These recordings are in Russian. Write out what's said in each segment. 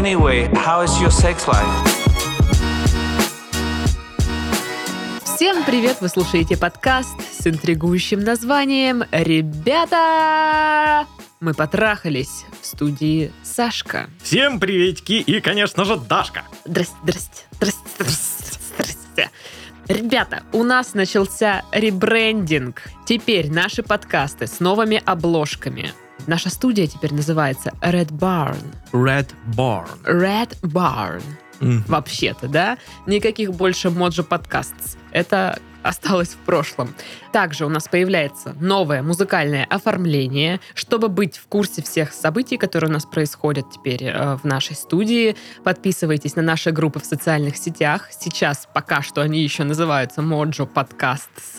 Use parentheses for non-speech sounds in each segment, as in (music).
Anyway, how is your sex life? Всем привет! Вы слушаете подкаст с интригующим названием «Ребята!» Мы потрахались в студии Сашка. Всем приветики и, конечно же, Дашка. Здрасте, здрасте, здрасте, здрасте, здрасте. Ребята, у нас начался ребрендинг. Теперь наши подкасты с новыми обложками. Наша студия теперь называется Red Barn. Red Barn. Red Barn. Мгм. Вообще-то, да? Никаких больше Моджо подкастс. Это осталось в прошлом. Также у нас появляется новое музыкальное оформление, чтобы быть в курсе всех событий, которые у нас происходят теперь э, в нашей студии. Подписывайтесь на наши группы в социальных сетях. Сейчас пока что они еще называются Моджо Подкастс.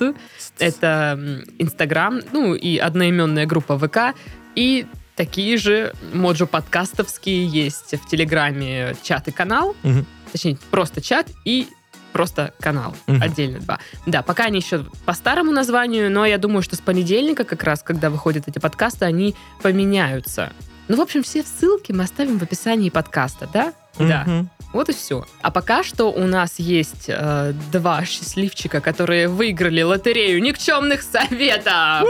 Это Инстаграм, ну и одноименная группа ВК. И такие же Моджо подкастовские есть в Телеграме чат и канал. Мгм. Точнее, просто чат и просто канал. Мгм. Отдельно два. Да, пока они еще по старому названию, но я думаю, что с понедельника как раз, когда выходят эти подкасты, они поменяются. Ну, в общем, все ссылки мы оставим в описании подкаста, да? Да. Мгм. Вот и все. А пока что у нас есть э, два счастливчика, которые выиграли лотерею никчемных советов.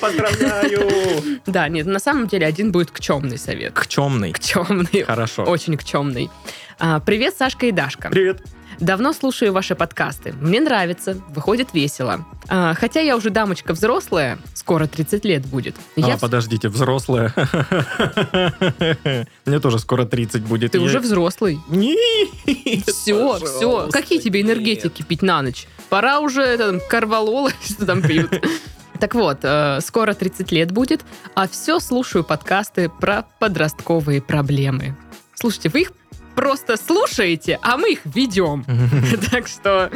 Поздравляю! Да, нет, на самом деле один будет кчемный совет. Кчемный. Кчемный. Хорошо. Очень кчемный. А, привет, Сашка и Дашка. Привет. Давно слушаю ваши подкасты. Мне нравится, выходит весело. А, хотя я уже дамочка взрослая, скоро 30 лет будет. А, Я... подождите, взрослая. (laughs) Мне тоже скоро 30 будет. Ты Я- уже взрослый. Нет, Все, все. Какие тебе нет. энергетики пить на ночь? Пора уже там, карвалола, (laughs) что там пьют. Так вот, э, скоро 30 лет будет, а все слушаю подкасты про подростковые проблемы. Слушайте, вы их просто слушаете, а мы их ведем. (laughs) Так что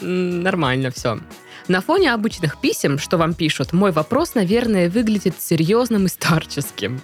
нормально все. На фоне обычных писем, что вам пишут, мой вопрос, наверное, выглядит серьезным и старческим.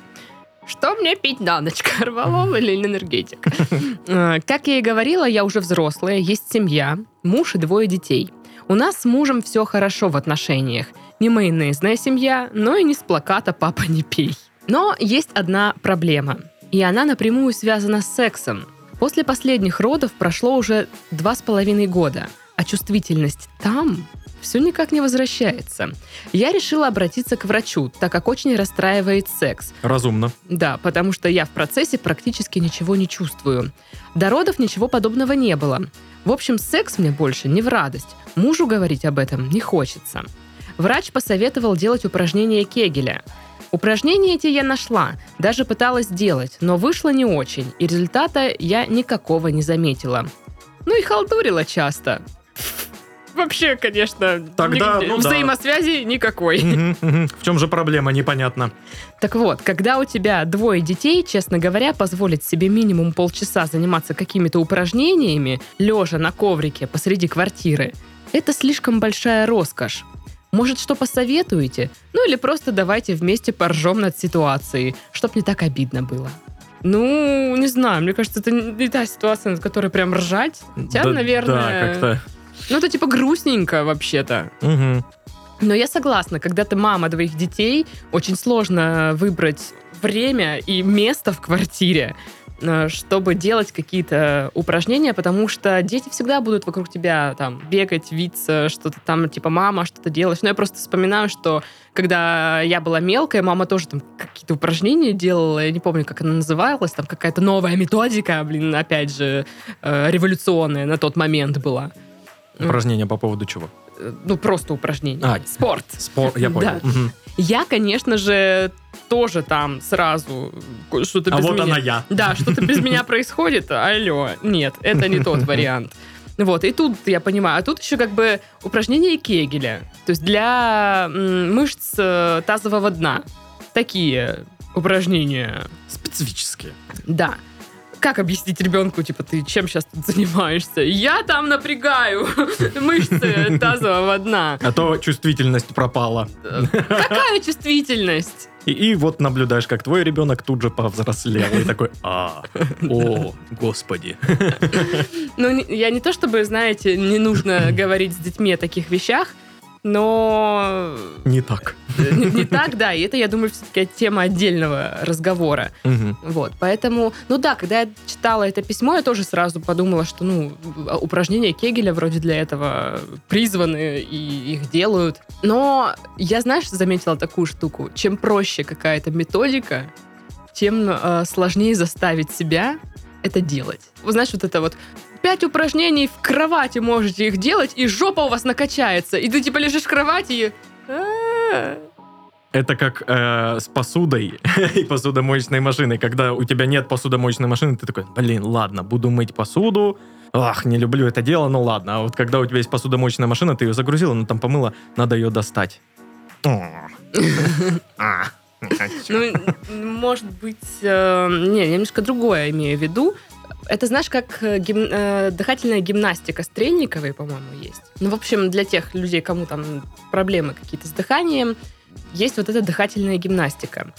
Что мне пить на ночь, (laughs) корвалол или энергетик? (laughs) Э, Как я и говорила, я уже взрослая, есть семья, муж и двое детей. У нас с мужем все хорошо в отношениях. Не майонезная семья, но и не с плаката «Папа, не пей». Но есть одна проблема, и она напрямую связана с сексом. После последних родов прошло уже два с половиной года, а чувствительность там все никак не возвращается. Я решила обратиться к врачу, так как очень расстраивает секс. Разумно. Да, потому что я в процессе практически ничего не чувствую. До родов ничего подобного не было. В общем, секс мне больше не в радость. Мужу говорить об этом не хочется. Врач посоветовал делать упражнения Кегеля. Упражнения эти я нашла, даже пыталась делать, но вышло не очень, и результата я никакого не заметила. Ну и халтурила часто. Вообще, конечно, Тогда, нигде- ну да. взаимосвязи никакой. Мгм, мгм. В чем же проблема, непонятно. Так вот, когда у тебя двое детей, честно говоря, позволить себе минимум полчаса заниматься какими-то упражнениями, лежа на коврике посреди квартиры, это слишком большая роскошь. Может, что посоветуете? Ну или просто давайте вместе поржем над ситуацией, чтоб не так обидно было. Ну, не знаю, мне кажется, это не та ситуация, над которой прям ржать. Хотя, Да- наверное... Да, как-то. Ну, это типа грустненько вообще-то. Мгм. Но я согласна, когда ты мама двоих детей, очень сложно выбрать время и место в квартире, чтобы делать какие-то упражнения, потому что дети всегда будут вокруг тебя там бегать, виться, что-то там, типа, мама, что-то делаешь. Но я просто вспоминаю, что когда я была мелкая, мама тоже там какие-то упражнения делала, я не помню, как она называлась, там какая-то новая методика, блин, опять же, э, революционная на тот момент была. Упражнение по поводу чего? Э, Ну, просто упражнения. А, Спорт. Спор, я понял. Да. Мгм. Я, конечно же, тоже там сразу что-то А без вот меня. она я. Да, что-то без меня происходит. Алло, нет, это не тот вариант. Вот, и тут я понимаю. А тут еще как бы упражнения Кегеля. То есть для мышц э, тазового дна. Такие упражнения. Специфические. Да. Как объяснить ребенку, типа, ты чем сейчас тут занимаешься? Я там напрягаю (laughs) мышцы тазового дна. А то чувствительность пропала. Какая чувствительность? И, и вот наблюдаешь, как твой ребенок тут же повзрослел. И такой, а, о, господи. Ну, я не то чтобы, знаете, не нужно говорить с детьми о таких вещах, но Не так. не, не так, да, и это, я думаю, все-таки тема отдельного разговора. Вот, поэтому, ну да, когда я читала это письмо, я тоже сразу подумала, что, ну, упражнения Кегеля вроде для этого призваны, и их делают. Но я, знаешь, заметила такую штуку. Чем проще какая-то методика, тем э, сложнее заставить себя это делать. Вы знаешь, вот это вот пять упражнений в кровати можете их делать, и жопа у вас накачается. И ты типа лежишь в кровати и... «А-а-а». Это как э, с посудой (laughs) и посудомоечной машиной. Когда у тебя нет посудомоечной машины, ты такой, блин, ладно, буду мыть посуду. Ах, не люблю это дело, ну ладно. А вот когда у тебя есть посудомоечная машина, ты ее загрузила, но там помыла, надо ее достать. (laughs) А. Ну, может быть, э, не, я немножко другое имею в виду. Это, знаешь, как э, гим- э, дыхательная гимнастика Стрельниковой, по-моему, есть. Ну, в общем, для тех людей, кому там проблемы какие-то с дыханием, есть вот эта дыхательная гимнастика.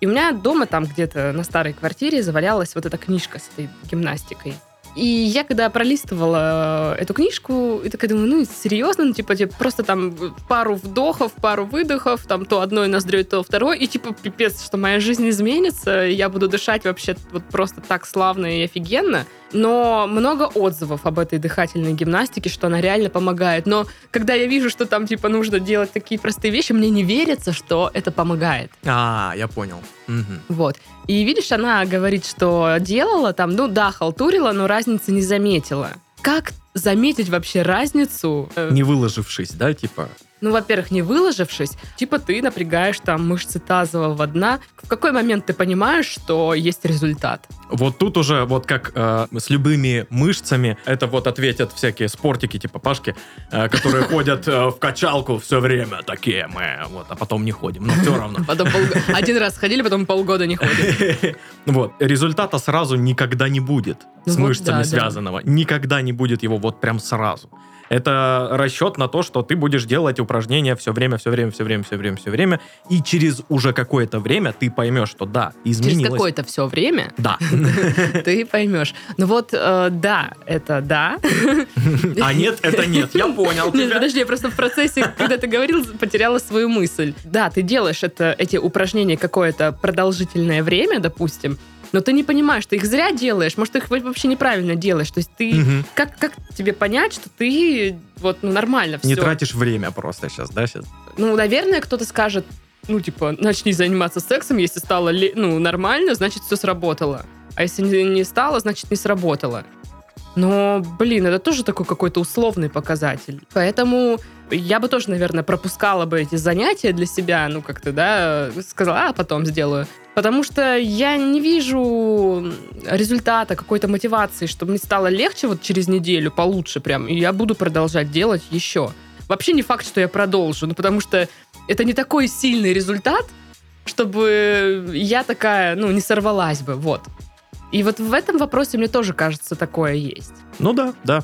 И у меня дома там где-то на старой квартире завалялась вот эта книжка с этой гимнастикой. И я когда пролистывала э, эту книжку, и такая думаю, ну, серьезно, ну, типа, типа, просто там пару вдохов, пару выдохов, там то одной ноздрёй, то второй, и типа, пипец, что моя жизнь изменится, я буду дышать вообще вот просто так славно и офигенно. Но много отзывов об этой дыхательной гимнастике, что она реально помогает. Но когда я вижу, что там, типа, нужно делать такие простые вещи, мне не верится, что это помогает. А, я понял. Мгм. Вот. И видишь, она говорит, что делала там, ну да, халтурила, но разницы не заметила. Как заметить вообще разницу? Э, Не выложившись, да, типа? Ну, во-первых, не выложившись, типа ты напрягаешь там мышцы тазового дна. В какой момент ты понимаешь, что есть результат? Вот тут уже, вот как э, с любыми мышцами, это вот ответят всякие спортики типа Пашки, э, которые (laughs) ходят э, в качалку все время, такие мы, вот, а потом не ходим, но все равно. Потом один раз ходили, потом полгода не ходят. (laughs) Вот, результата сразу никогда не будет Ну с мышцами связанного. Никогда не будет его вот прям сразу. Это расчет на то, что ты будешь делать упражнения все время, все время, все время, все время, все время, и через уже какое-то время ты поймешь, что да, Через изменилось. какое-то все время Да. (laughs) ты поймешь. Ну вот, э, да, это да. (laughs) А нет, это нет. Я понял (laughs) Нет, подожди, я просто в процессе, когда ты говорил, потеряла свою мысль. Да, ты делаешь это, эти упражнения какое-то продолжительное время, допустим, но ты не понимаешь, ты их зря делаешь, может, ты их вообще неправильно делаешь. То есть ты... Мгм. Как, как тебе понять, что ты вот ну, нормально все? Не тратишь время просто сейчас, да, сейчас? Ну, наверное, кто-то скажет, ну, типа, начни заниматься сексом, если стало ну, нормально, значит, все сработало. А если не стало, значит, не сработало. Но, блин, это тоже такой какой-то условный показатель. Поэтому я бы тоже, наверное, пропускала бы эти занятия для себя, ну, как-то, да, сказала, а потом сделаю. Потому что я не вижу результата, какой-то мотивации, чтобы мне стало легче вот через неделю, получше прям, и я буду продолжать делать еще. Вообще не факт, что я продолжу, ну, потому что это не такой сильный результат, чтобы я такая, ну, не сорвалась бы, вот. И вот в этом вопросе мне тоже кажется такое есть. Ну да, да.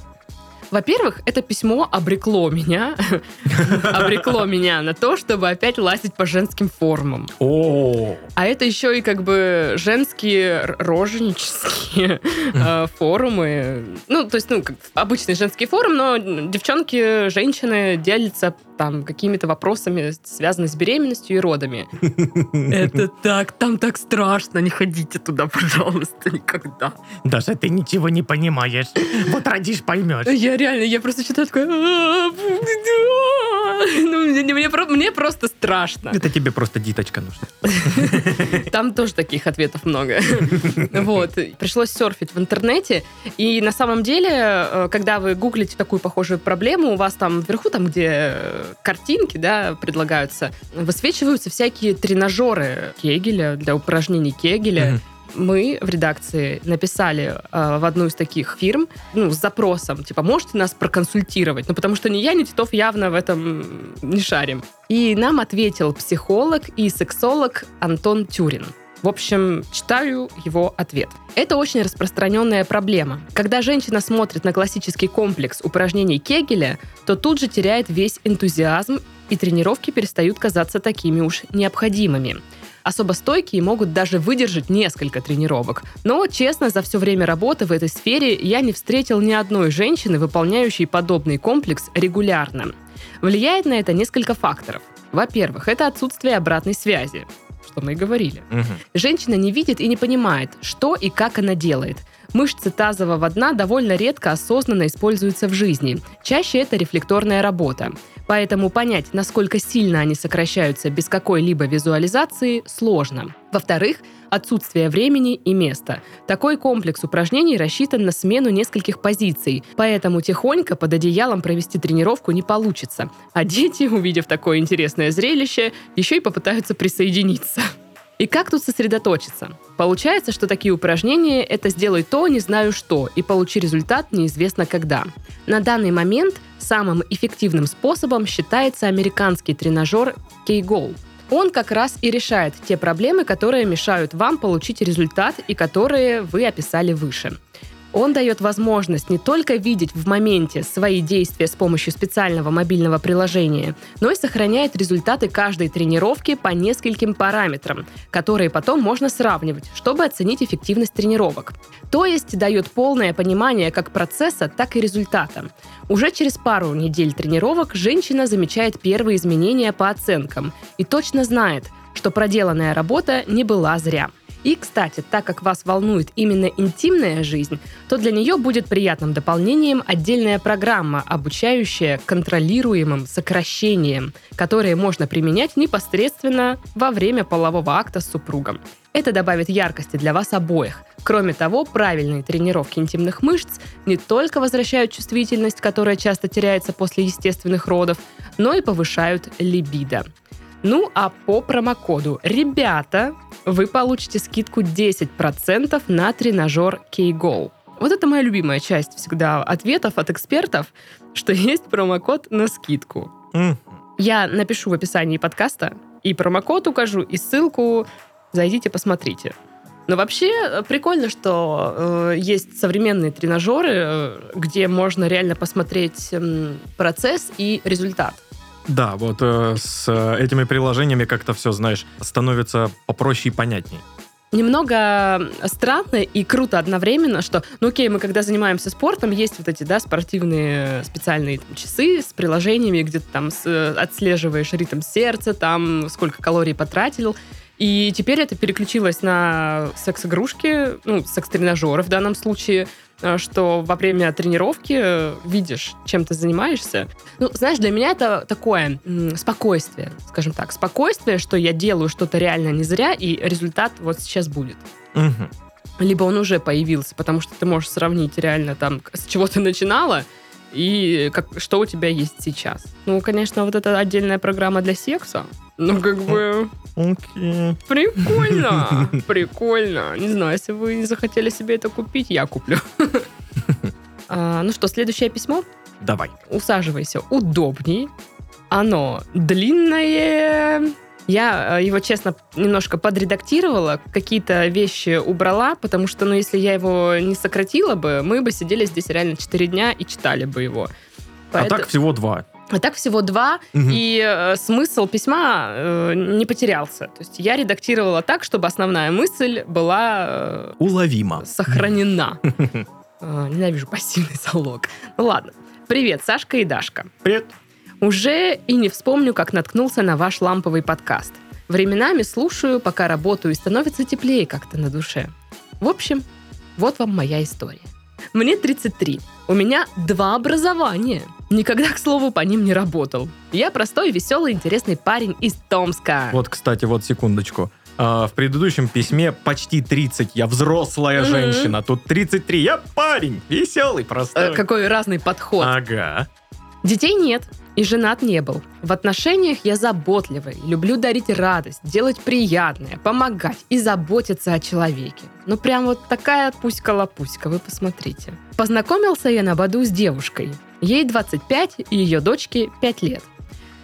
Во-первых, это письмо обрекло меня, (laughs) обрекло меня на то, чтобы опять лазить по женским форумам. О, А это еще и как бы женские роженические (laughs) э, форумы. Ну, то есть, ну, как обычный женский форум, но девчонки, женщины делятся там какими-то вопросами, связанными с беременностью и родами. (laughs) Это так, там так страшно, не ходите туда, пожалуйста, никогда. даже ты ничего не понимаешь. Вот родишь, поймешь. Я реально, я просто читаю такое... «А, Ну, мне, мне мне просто страшно. Это тебе просто диточка нужна. Там тоже таких ответов много. Вот. Пришлось серфить в интернете. И на самом деле, э, когда вы гуглите такую похожую проблему, у вас там вверху, там, где э, картинки, да, предлагаются, высвечиваются всякие тренажеры Кегеля для упражнений Кегеля. Мы в редакции написали э, в одну из таких фирм, ну, с запросом, типа, можете нас проконсультировать? Ну, потому что ни я, ни Титов явно в этом не шарим. И нам ответил психолог и сексолог Антон Тюрин. В общем, читаю его ответ. Это очень распространенная проблема. Когда женщина смотрит на классический комплекс упражнений Кегеля, то тут же теряет весь энтузиазм и тренировки перестают казаться такими уж необходимыми. Особо стойкие могут даже выдержать несколько тренировок. Но, честно, за все время работы в этой сфере я не встретил ни одной женщины, выполняющей подобный комплекс регулярно. Влияет на это несколько факторов. Во-первых, это отсутствие обратной связи, что мы и говорили. Мгм. Женщина не видит и не понимает, что и как она делает. Мышцы тазового дна довольно редко осознанно используются в жизни. Чаще это рефлекторная работа. Поэтому понять, насколько сильно они сокращаются без какой-либо визуализации, сложно. Во-вторых, отсутствие времени и места. Такой комплекс упражнений рассчитан на смену нескольких позиций, поэтому тихонько под одеялом провести тренировку не получится. А дети, (laughs) увидев такое интересное зрелище, еще и попытаются присоединиться. И как тут сосредоточиться? Получается, что такие упражнения – это «сделай то, не знаю что» и получи результат неизвестно когда. На данный момент самым эффективным способом считается американский тренажер K-Goal. Он как раз и решает те проблемы, которые мешают вам получить результат и которые вы описали выше. Он дает возможность не только видеть в моменте свои действия с помощью специального мобильного приложения, но и сохраняет результаты каждой тренировки по нескольким параметрам, которые потом можно сравнивать, чтобы оценить эффективность тренировок. То есть дает полное понимание как процесса, так и результата. Уже через пару недель тренировок женщина замечает первые изменения по оценкам и точно знает, что проделанная работа не была зря. И, кстати, так как вас волнует именно интимная жизнь, то для нее будет приятным дополнением отдельная программа, обучающая контролируемым сокращениям, которые можно применять непосредственно во время полового акта с супругом. Это добавит яркости для вас обоих. Кроме того, правильные тренировки интимных мышц не только возвращают чувствительность, которая часто теряется после естественных родов, но и повышают либидо. Ну а по промокоду «Ребята» вы получите скидку 10% на тренажер K-Go. Вот это моя любимая часть всегда ответов от экспертов, что есть промокод на скидку. Мгм. Я напишу в описании подкаста и промокод укажу, и ссылку. Зайдите, посмотрите. Но вообще э, прикольно, что э, есть современные тренажеры, э, где можно реально посмотреть м, процесс и результат. Да, вот э, с э, этими приложениями как-то все, знаешь, становится попроще и понятней. Немного странно и круто одновременно, что, ну окей, мы когда занимаемся спортом, есть вот эти, да, спортивные специальные там, часы с приложениями, где ты там с- э, отслеживаешь ритм сердца, там сколько калорий потратил. И теперь это переключилось на секс-игрушки, ну, секс-тренажеры в данном случае, э, что во время тренировки э, видишь, чем ты занимаешься. Ну, знаешь, для меня это такое спокойствие, скажем так. Спокойствие, что я делаю что-то реально не зря, и результат вот сейчас будет. Мгм. Либо он уже появился, потому что ты можешь сравнить реально там, с чего ты начинала, и как, что у тебя есть сейчас. Ну, конечно, вот это отдельная программа для секса. Ну, как бы, Окей. прикольно, (laughs) прикольно. Не знаю, если вы не захотели себе это купить, я куплю. (laughs) А, Ну что, следующее письмо? Давай. усаживайся удобней. Оно длинное. Я э, его, честно, немножко подредактировала, какие-то вещи убрала, потому что, ну, если я его не сократила бы, мы бы сидели здесь реально 4 дня и читали бы его. А Поэто- так всего два. а так всего два, Мгм. и э, смысл письма э, не потерялся. То есть я редактировала так, чтобы основная мысль была э, Уловимо. сохранена. (laughs) Э, Ненавижу пассивный залог. Ну ладно. Привет, Сашка и Дашка. Привет. Уже и не вспомню, как наткнулся на ваш ламповый подкаст. Временами слушаю, пока работаю, и становится теплее как-то на душе. В общем, вот вам моя история. Мне 33. У меня два образования. Никогда, к слову, по ним не работал. Я простой, веселый, интересный парень из Томска. Вот, кстати, вот секундочку. А, в предыдущем письме почти 30. Я взрослая Мгм. женщина. Тут 33. Я парень. Веселый, Э, простой. Какой разный подход. Ага. Детей нет, и женат не был. В отношениях я заботливый, люблю дарить радость, делать приятное, помогать и заботиться о человеке. Ну прям вот такая пуська-лапуська, вы посмотрите. Познакомился я на Баду с девушкой. Ей 25, и ее дочке 5 лет.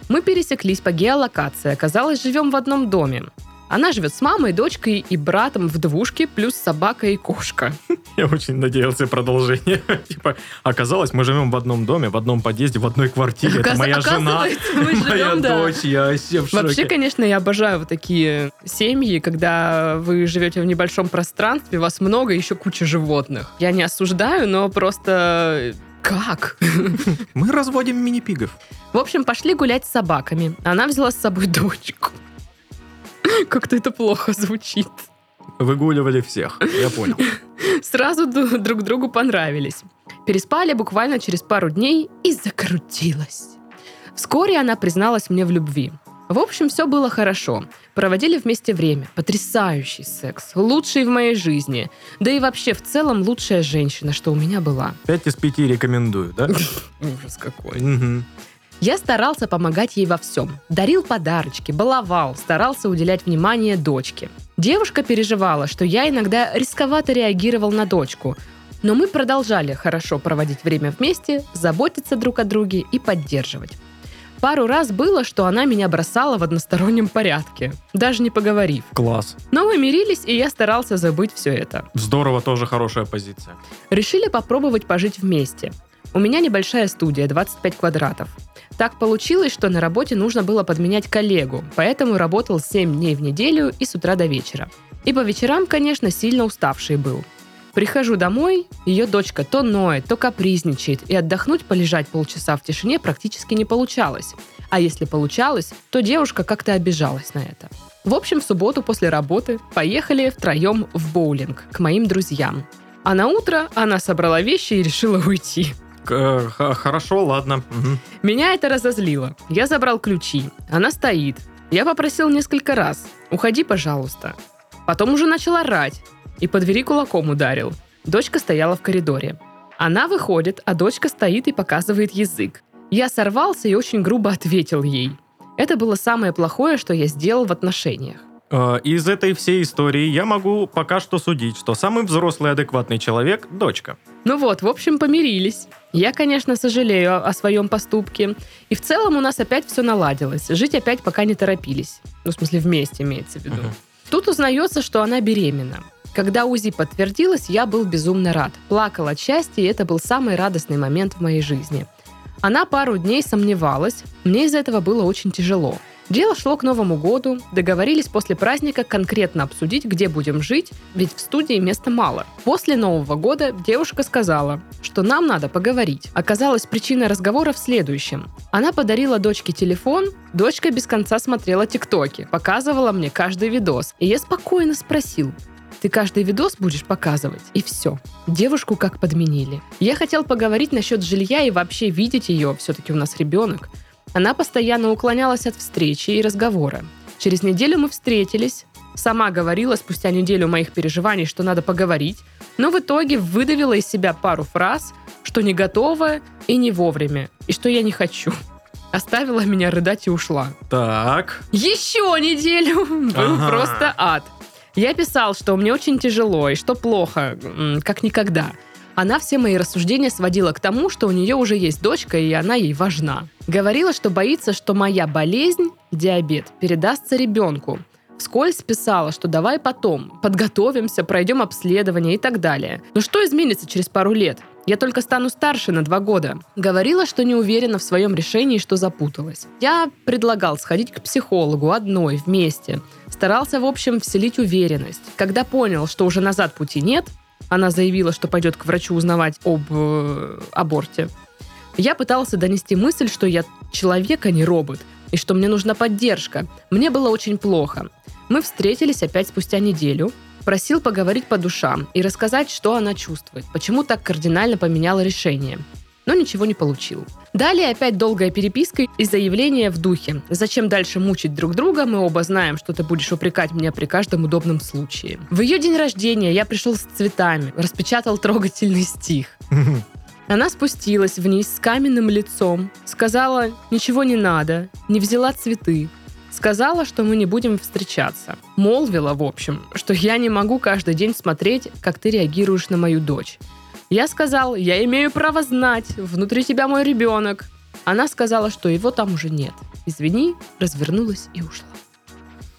Мы пересеклись по геолокации, оказалось, живем в одном доме. Она живет с мамой, дочкой и братом в двушке, плюс собака и кошка. Я очень надеялся продолжение. (laughs) Типа, оказалось, мы живем в одном доме, в одном подъезде, в одной квартире. Это моя жена, моя дочь, я вообще в Вообще, конечно, я обожаю вот такие семьи, когда вы живете в небольшом пространстве, вас много, еще куча животных. Я не осуждаю, но просто как? Мы разводим мини-пигов. В общем, пошли гулять с собаками. Она взяла с собой (laughs) дочку. Как-то это плохо звучит. Выгуливали всех, я понял. Сразу друг другу понравились. Переспали буквально через пару дней и закрутилась. Вскоре она призналась мне в любви. В общем, все было хорошо. Проводили вместе время. Потрясающий секс. Лучший в моей жизни. Да и вообще, в целом, лучшая женщина, что у меня была. Пять из пяти рекомендую, да? (laughs) Ужас какой. Я старался помогать ей во всем. Дарил подарочки, баловал, старался уделять внимание дочке. Девушка переживала, что я иногда рисковато реагировал на дочку, но мы продолжали хорошо проводить время вместе, заботиться друг о друге и поддерживать. Пару раз было, что она меня бросала в одностороннем порядке, даже не поговорив. Класс. Но мы мирились, и я старался забыть все это. Здорово, тоже хорошая позиция. Решили попробовать пожить вместе. У меня небольшая студия, 25 квадратов. Так получилось, что на работе нужно было подменять коллегу, поэтому работал 7 дней в неделю и с утра до вечера. И по вечерам, конечно, сильно уставший был. Прихожу домой, ее дочка то ноет, то капризничает, и отдохнуть, полежать полчаса в тишине практически не получалось. А если получалось, то девушка как-то обижалась на это. В общем, в субботу после работы поехали втроем в боулинг к моим друзьям. А на утро она собрала вещи и решила уйти. Э, Хорошо, ладно. Мгм. Меня это разозлило. Я забрал ключи. Она стоит. Я попросил несколько раз. Уходи, пожалуйста. Потом уже начал орать. И по двери кулаком ударил. Дочка стояла в коридоре. Она выходит, а дочка стоит и показывает язык. Я сорвался и очень грубо ответил ей. Это было самое плохое, что я сделал в отношениях. Э, Из этой всей истории я могу пока что судить, что самый взрослый адекватный человек – дочка. Ну вот, в общем, помирились. Я, конечно, сожалею о, о своем поступке. И в целом у нас опять все наладилось. Жить опять пока не торопились. Ну, в смысле, вместе имеется в виду. Мгм. Тут узнается, что она беременна. Когда УЗИ подтвердилось, я был безумно рад. Плакал от счастья, и это был самый радостный момент в моей жизни. Она пару дней сомневалась, мне из-за этого было очень тяжело. Дело шло к Новому году, договорились после праздника конкретно обсудить, где будем жить, ведь в студии места мало. После Нового года девушка сказала, что нам надо поговорить. Оказалось, причина разговора в следующем. Она подарила дочке телефон, дочка без конца смотрела тиктоки, показывала мне каждый видос. И я спокойно спросил, ты каждый видос будешь показывать, и все. Девушку как подменили. Я хотел поговорить насчет жилья и вообще видеть ее, все-таки у нас ребенок. Она постоянно уклонялась от встречи и разговора. Через неделю мы встретились. Сама говорила спустя неделю моих переживаний, что надо поговорить, но в итоге выдавила из себя пару фраз, что не готова и не вовремя, и что я не хочу. Оставила меня рыдать и ушла. Так. Еще неделю (laughs) был Ага. просто ад. Я писал, что мне очень тяжело и что плохо, как никогда. Она все мои рассуждения сводила к тому, что у нее уже есть дочка, и она ей важна. Говорила, что боится, что моя болезнь, диабет, передастся ребенку. Вскользь писала, что давай потом, подготовимся, пройдем обследование и так далее. Но что изменится через пару лет? Я только стану старше на два года. Говорила, что не уверена в своем решении, что запуталась. Я предлагал сходить к психологу одной, вместе. Старался, в общем, вселить уверенность. Когда понял, что уже назад пути нет, она заявила, что пойдет к врачу узнавать об э, аборте. Я пытался донести мысль, что я человек, а не робот, и что мне нужна поддержка. Мне было очень плохо. Мы встретились опять спустя неделю. Просил поговорить по душам и рассказать, что она чувствует, почему так кардинально поменяла решение. Но ничего не получил. Далее опять долгая переписка и заявление в духе. Зачем дальше мучить друг друга? Мы оба знаем, что ты будешь упрекать меня при каждом удобном случае. В ее день рождения я пришел с цветами, распечатал трогательный стих. (laughs) Она спустилась вниз с каменным лицом, сказала «ничего не надо», не взяла цветы, сказала, что мы не будем встречаться. Молвила, в общем, что я не могу каждый день смотреть, как ты реагируешь на мою дочь. Я сказал, я имею право знать, внутри тебя мой ребенок. Она сказала, что его там уже нет. Извини, развернулась и ушла.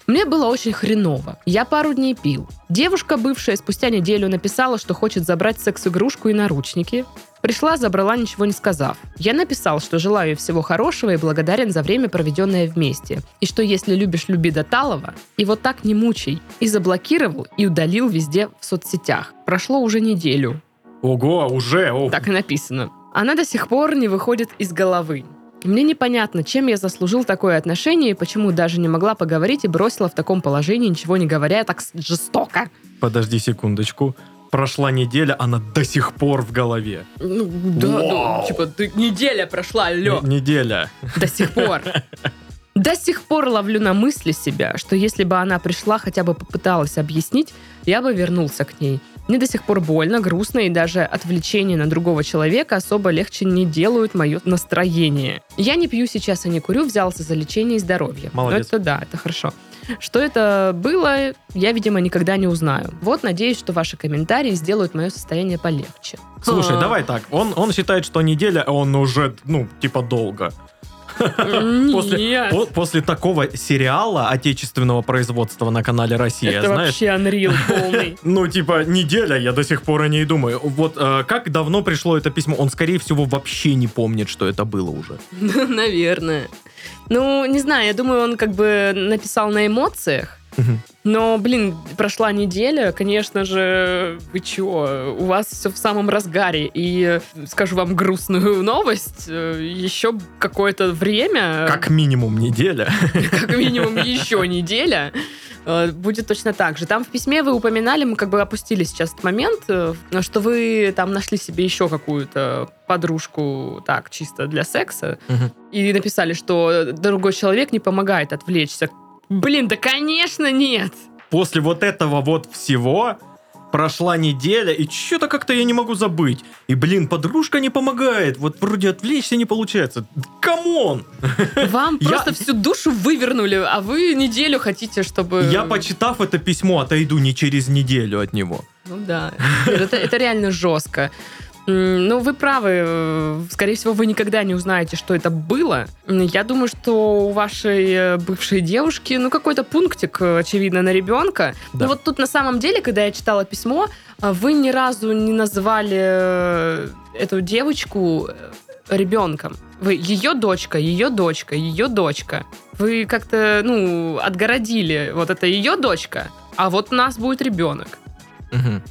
Мне было очень хреново. Я пару дней пил. Девушка, бывшая, спустя неделю написала, что хочет забрать секс-игрушку и наручники. Пришла, забрала, ничего не сказав. Я написал, что желаю ей всего хорошего и благодарен за время, проведенное вместе. И что если любишь, люби до талого. И вот так не мучай. И заблокировал, и удалил везде в соцсетях. Прошло уже неделю. Ого, уже? О, Так и написано. Она до сих пор не выходит из головы. Мне непонятно, чем я заслужил такое отношение и почему даже не могла поговорить и бросила в таком положении, ничего не говоря, так жестоко. Подожди секундочку. Прошла неделя, она до сих пор в голове. Ну, да, ну, Вау. типа, ты- неделя прошла, алло. Н- неделя. До сих пор. До сих пор ловлю на мысли себя, что если бы она пришла, хотя бы попыталась объяснить, я бы вернулся к ней. Мне до сих пор больно, грустно, и даже отвлечение на другого человека особо легче не делают мое настроение. Я не пью сейчас и не курю, взялся за лечение и здоровье. Молодец. Ну, это да, это хорошо. Что это было, я, видимо, никогда не узнаю. Вот, надеюсь, что ваши комментарии сделают мое состояние полегче. Слушай, давай так. Он, он считает, что неделя, а он уже, ну, типа долго. После, по- после такого сериала отечественного производства на канале Россия, Это знаешь, вообще unreal полный. (laughs) ну, типа, неделя, я до сих пор о ней думаю. Вот э, как давно пришло это письмо? Он, скорее всего, вообще не помнит, что это было уже. (laughs) Наверное. Ну, не знаю, я думаю, он как бы написал на эмоциях. Но, блин, прошла неделя, конечно же, вы чё, у вас все в самом разгаре. И э, скажу вам грустную (laughs) новость, э, еще какое-то время, Как минимум неделя. (laughs) как минимум еще неделя, э, будет точно так же. Там в письме вы упоминали, мы как бы опустили сейчас этот момент, э, что вы там нашли себе еще какую-то подружку, так, чисто для секса, Мгм. и написали, что другой человек не помогает отвлечься. Блин, да конечно нет! После вот этого вот всего прошла неделя, и что-то как-то я не могу забыть. И, блин, подружка не помогает. Вот вроде отвлечься не получается. Come on! Вам (laughs) Я- просто всю душу вывернули, а вы неделю хотите, чтобы... Я, почитав это письмо, отойду не через неделю от него. Ну да, это, это реально жестко. Ну, вы правы. э, Скорее всего, вы никогда не узнаете, что это было. Я думаю, что у вашей э, бывшей девушки, ну, какой-то пунктик, э, очевидно, на ребенка. Да. Ну, вот тут на самом деле, когда я читала письмо, э, вы ни разу не назвали эту девочку ребенком. Вы ее дочка, ее дочка, ее дочка. Вы как-то, ну, отгородили. Вот это ее дочка, а вот у нас будет ребенок. Мгм.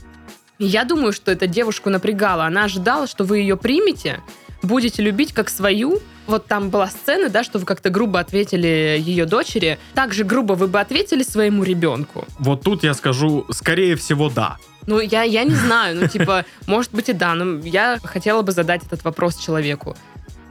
Я думаю, что эта девушку напрягала. Она ожидала, что вы ее примете, будете любить как свою. Вот там была сцена, да, что вы как-то грубо ответили ее дочери. Так же грубо вы бы ответили своему ребенку. Вот тут я скажу, скорее всего, да. Ну, я, я не знаю, ну, типа, может быть и да, но я хотела бы задать этот вопрос человеку,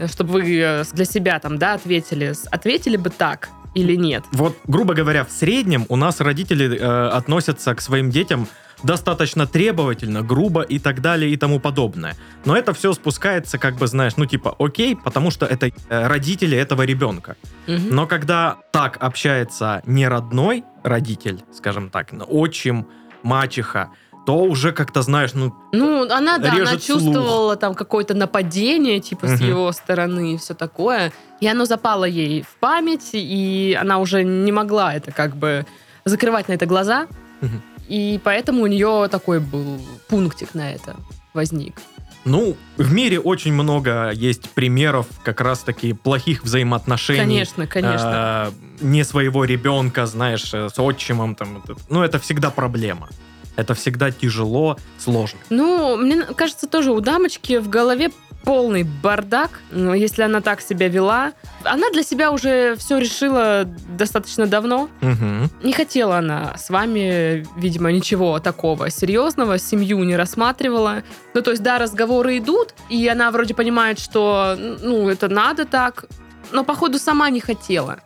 чтобы вы э, для себя там, да, ответили. Ответили бы так или нет? Вот, грубо говоря, в среднем у нас родители э, относятся к своим детям достаточно требовательно, грубо и так далее и тому подобное. Но это все спускается, как бы, знаешь, ну типа, окей, потому что это э, родители этого ребенка. Мгм. Но когда так общается не родной родитель, скажем так, отчим, мачеха, то уже как-то, знаешь, ну, Ну, она, да, она чувствовала там какое-то нападение, типа, с Мгм. его стороны и все такое. И оно запало ей в память, и она уже не могла это как бы закрывать на это глаза. Мгм. И поэтому у нее такой был пунктик на это возник. ну, в мире очень много есть примеров как раз-таки плохих взаимоотношений. Конечно, конечно. э, не своего ребенка, знаешь, э, с отчимом. Там, ну, это всегда проблема. Это всегда тяжело, сложно. Ну, мне кажется, тоже у дамочки в голове полный бардак, ну, если она так себя вела. Она для себя уже все решила достаточно давно. Мгм. Не хотела она с вами, видимо, ничего такого серьезного, семью не рассматривала. Ну, то есть, да, разговоры идут, и она вроде понимает, что, ну, это надо так, но, походу, сама не хотела.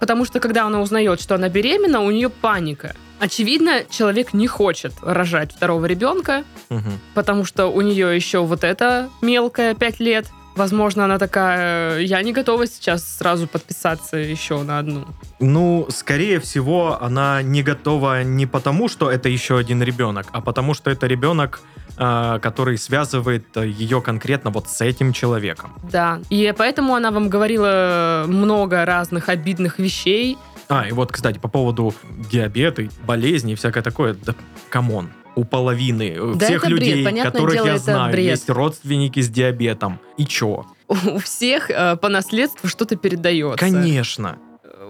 Потому что, когда она узнает, что она беременна, у нее паника. Очевидно, человек не хочет рожать второго ребенка, Мгм. потому что у нее еще вот это мелкая, 5 лет. Возможно, она такая, я не готова сейчас сразу подписаться еще на одну. Ну, скорее всего, она не готова не потому, что это еще один ребенок, а потому что это ребенок, э, который связывает э, ее конкретно вот с этим человеком. Да. И поэтому она вам говорила много разных обидных вещей, А, и вот, кстати, по поводу диабета, и болезней и всякое такое, да come on. У половины э, Да всех бред, людей, понятное которых дело, я знаю, бред. есть родственники с диабетом. И чё? У всех э, по наследству что-то передается. Конечно.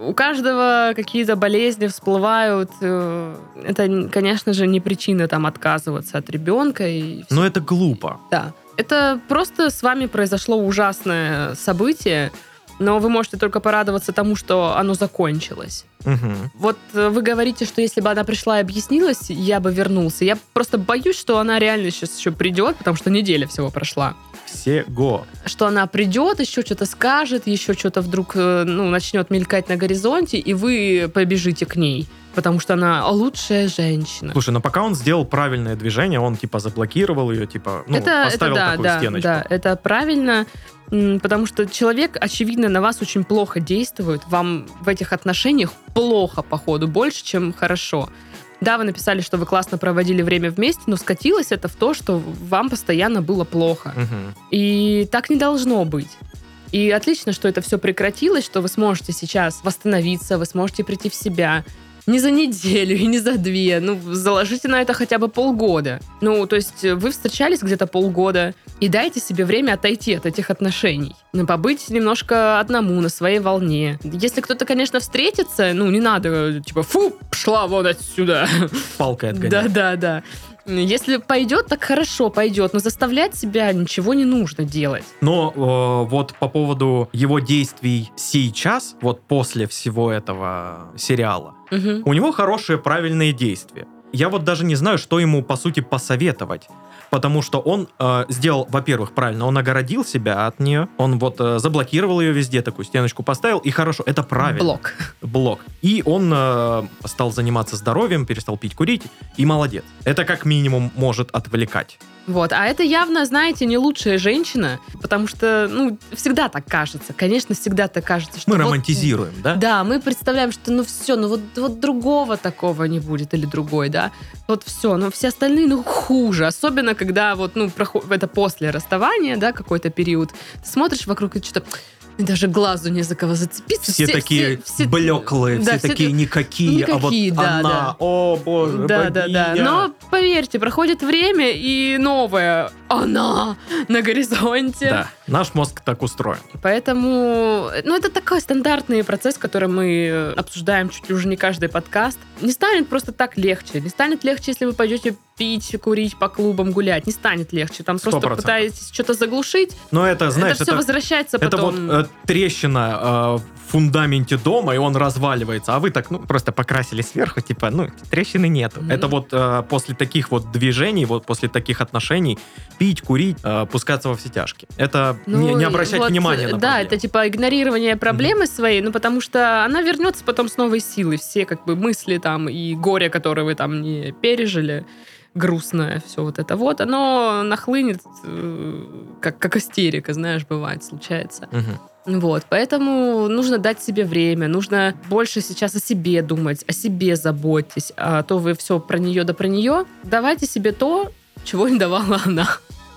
У каждого какие-то болезни всплывают. э, Это, конечно же, не причина там отказываться от ребенка. И. Но это глупо. Да. Это просто с вами произошло ужасное событие, но вы можете только порадоваться тому, что оно закончилось. Мгм. Вот э, вы говорите, что если бы она пришла и объяснилась, я бы вернулся. Я просто боюсь, что она реально сейчас еще придет, потому что неделя всего прошла. Всего. Что она придет, еще что-то скажет, еще что-то вдруг э, ну, начнет мелькать на горизонте, и вы побежите к ней. Потому что она лучшая женщина. Слушай, но пока он сделал правильное движение, он типа заблокировал ее, типа, ну, это, поставил это да, такую да, стеночку. да, это правильно, потому что человек, очевидно, на вас очень плохо действует, вам в этих отношениях плохо, походу, больше, чем хорошо. Да, вы написали, что вы классно проводили время вместе, но скатилось это в то, что вам постоянно было плохо. Мгм. И так не должно быть. И отлично, что это все прекратилось, что вы сможете сейчас восстановиться, вы сможете прийти в себя. Не за неделю и не за две. Ну, заложите на это хотя бы полгода. Ну, то есть вы встречались где-то полгода и дайте себе время отойти от этих отношений. Ну, побыть немножко одному, на своей волне. Если кто-то, конечно, встретится, ну, не надо, типа, фу, пошла вон отсюда. Палкой отгонять. Да, да, да. Если пойдет, так хорошо пойдет, но заставлять себя ничего не нужно делать. Но э, вот по поводу его действий сейчас, вот после всего этого сериала, Мгм. у него хорошие правильные действия. Я вот даже не знаю, что ему по сути посоветовать. Потому что он э, сделал, во-первых, правильно, он огородил себя от нее, он вот э, заблокировал ее везде, такую стеночку поставил, и хорошо, это правильно. Блок. Блок. И он э, стал заниматься здоровьем, перестал пить, курить, и молодец. Это как минимум может отвлекать. Вот. А это явно, знаете, не лучшая женщина, потому что, ну, всегда так кажется. Конечно, всегда так кажется, что Мы вот- романтизируем, да? Да, мы представляем, что ну все, ну вот, вот другого такого не будет или другой, да. Вот все, но все остальные, ну, хуже. Особенно, когда вот, ну, проход... это после расставания, да, какой-то период. Ты смотришь вокруг и что-то... Даже глазу не за кого зацепиться. Все, такие все- блеклые, да, все все такие та- никакие, а вот никакие, да, она, да. о боже, Да, да, да. богиня. Но поверьте, проходит время, и новая она на горизонте. Да, наш мозг так устроен. Поэтому, ну, это такой стандартный процесс, который мы э, обсуждаем чуть уже не каждый подкаст. Не станет просто так легче. Не станет легче, если вы пойдете пить, курить по клубам, гулять. Не станет легче. Там Сто просто процентов. пытаетесь что-то заглушить. Но это, знаешь, это все это, возвращается это вот потом. э, трещина э, фундаменте дома, и он разваливается, а вы так, ну, просто покрасили сверху, типа, ну, трещины нету. Мгм. Это вот э, после таких вот движений, вот после таких отношений, пить, курить, э, пускаться во все тяжкие. Это Ну, не, не и обращать вот, внимания на Да, проблемы. это типа игнорирование проблемы своей, ну потому что она вернется потом с новой силой. Все как бы мысли там и горе, которое вы там не пережили, грустное все вот это вот, оно нахлынет, э, как, как истерика, знаешь, бывает, случается. Мгм. Вот, поэтому нужно дать себе время, нужно больше сейчас о себе думать, о себе заботьтесь, а то вы все про нее да про нее. Давайте себе то, чего не давала она.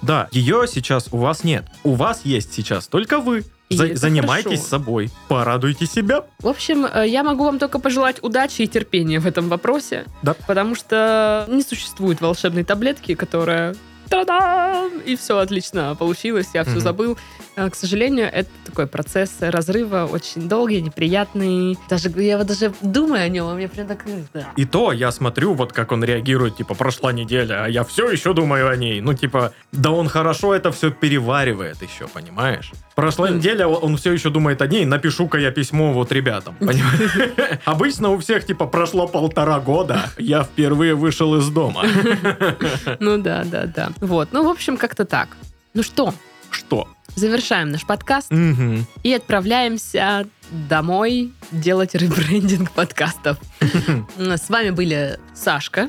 Да, ее сейчас у вас нет. У вас есть сейчас только вы. За- занимайтесь хорошо. собой. Порадуйте себя. В общем, э, я могу вам только пожелать удачи и терпения в этом вопросе. Да. Потому что не существует волшебной таблетки, которая та-дам! И все отлично получилось, я все Мгм. забыл. Э, К сожалению, это такой процесс разрыва очень долгий, неприятный. Даже я вот даже думаю о нем, а мне прям так... да. И то я смотрю, вот как он реагирует, типа, прошла неделя, а я все еще думаю о ней. Ну, типа, да он хорошо это все переваривает еще, понимаешь? Прошла неделя, он все еще думает о ней, напишу-ка я письмо вот ребятам, (laughs) понимаешь? Обычно у всех, типа, прошло полтора года, я впервые вышел из дома. (laughs) Ну да, да, да. Вот, ну в общем, как-то так. Ну что, Что? завершаем наш подкаст Мгм. и отправляемся домой делать ребрендинг подкастов. (laughs) С вами были Сашка.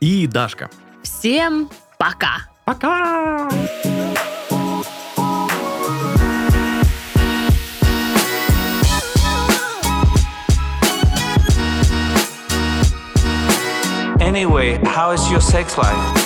И Дашка. Всем пока! Пока! Anyway, how is your sex life?